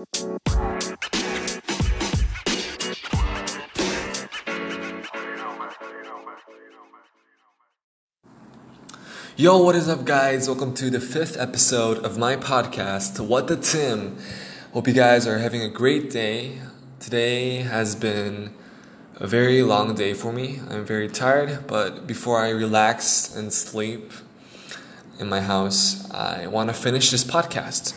Yo, what is up, guys? Welcome to the fifth episode of my podcast, What the Tim. Hope you guys are having a great day. Today has been a very long day for me. I'm very tired, but before I relax and sleep in my house, I want to finish this podcast.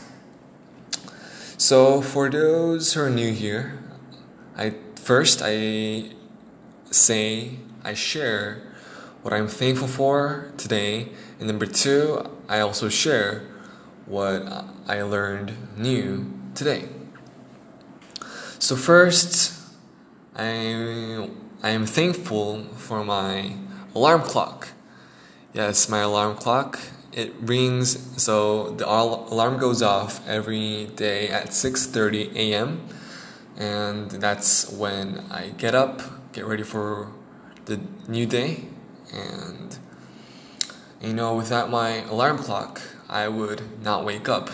So, for those who are new here, I first I say I share what I'm thankful for today and number two, I also share what I learned new today. So first, I I am thankful for my alarm clock. Yes, my alarm clock. It rings so the alarm goes off every day at 6:30 a.m. and that's when I get up, get ready for the new day and you know, without my alarm clock, I would not wake up.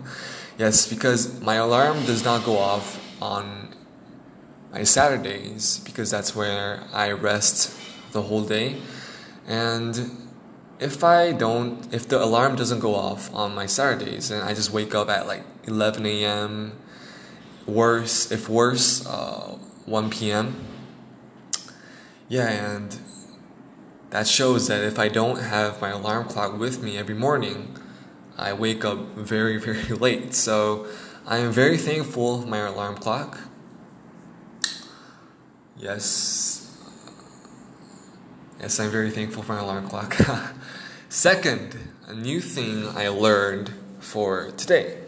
yes, because my alarm does not go off on my Saturdays because that's where I rest the whole day. And if I don't, if the alarm doesn't go off on my Saturdays and I just wake up at like 11 a.m., worse, if worse, uh, 1 p.m., yeah, and that shows that if I don't have my alarm clock with me every morning, I wake up very, very late. So I am very thankful for my alarm clock. Yes. Yes, I'm very thankful for my alarm clock. Second, a new thing I learned for today.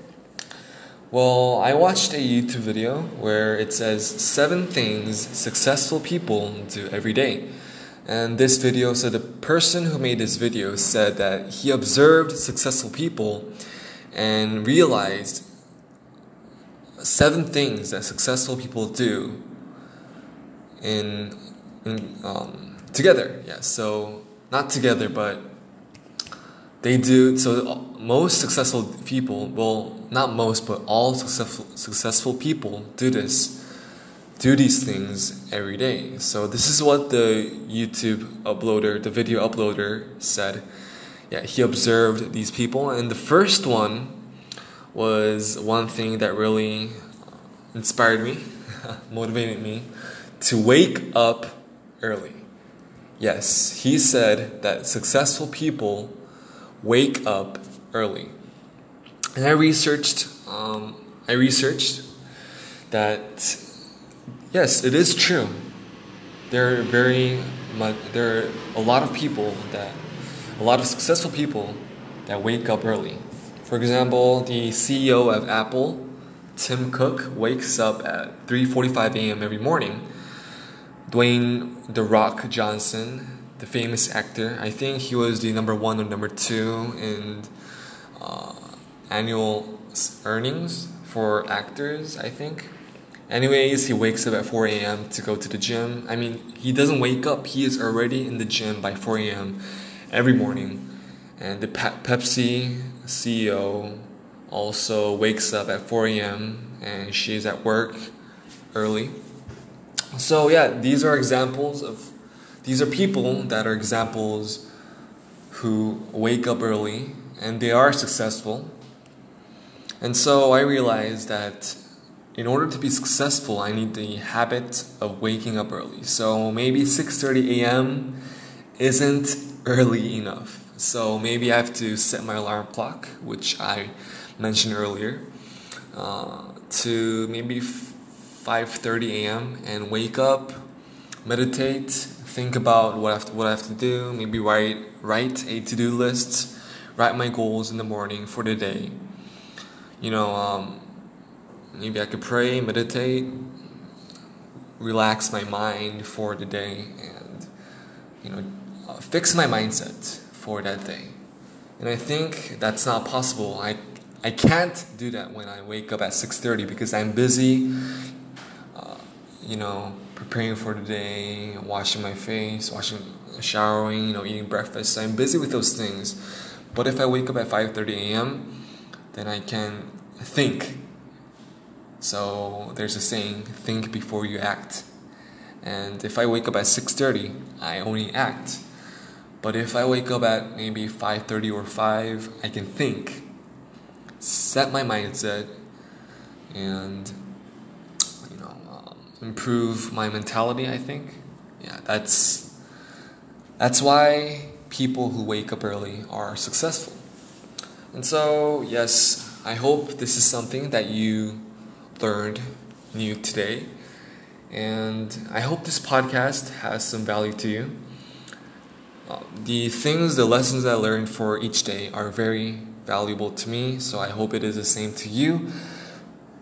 Well, I watched a YouTube video where it says seven things successful people do every day. And this video, so the person who made this video said that he observed successful people and realized seven things that successful people do in, in um, together. Yeah, so not together, but they do. So most successful people, well, not most, but all successful successful people do this do these things every day. So this is what the YouTube uploader, the video uploader said. Yeah, he observed these people and the first one was one thing that really inspired me, motivated me to wake up early. Yes, he said that successful people wake up early. And I researched um, I researched that yes, it is true. There are very much, there are a lot of people that, a lot of successful people that wake up early. For example, the CEO of Apple, Tim Cook, wakes up at 3:45 a.m. every morning. Dwayne The Rock Johnson, the famous actor, I think he was the number one or number two in uh, annual earnings for actors. I think Anyways, he wakes up at 4 a.m. to go to the gym. I mean, he doesn't wake up, he is already in the gym by 4 a.m. every morning. And the Pe- Pepsi CEO also wakes up at 4 a.m. and she's at work early. So, yeah, these are examples of, these are people that are examples who wake up early and they are successful. And so I realized that in order to be successful, I need the habit of waking up early. So maybe 6:30 a.m. isn't early enough. So maybe I have to set my alarm clock, which I mentioned earlier, uh, to maybe 5:30 a.m. and wake up, meditate, think about what I have to, what I have to do. Maybe write write a to-do list, write my goals in the morning for the day. You know. Um, maybe I could pray, meditate, relax my mind for the day, and you know, uh, fix my mindset for that day. And I think that's not possible. I I can't do that when I wake up at 6:30 because I'm busy. You know, preparing for the day, washing my face, washing, showering, you know, eating breakfast. I'm busy with those things. But if I wake up at 5:30 a.m., then I can think So there's a saying, think before you act. And if I wake up at 6:30, I only act. But if I wake up at maybe 5:30 or 5, I can think, set my mindset, and improve my mentality. I think, yeah, that's that's why people who wake up early are successful. And so, yes, I hope this is something that you learned new today. And I hope this podcast has some value to you. Uh, the things, the lessons I learned for each day are very valuable to me, so I hope it is the same to you.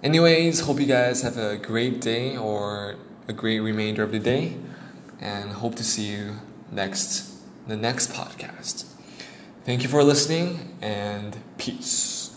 Anyways, hope you guys have a great day or a great remainder of the day, and hope to see you next the next podcast. Thank you for listening and peace.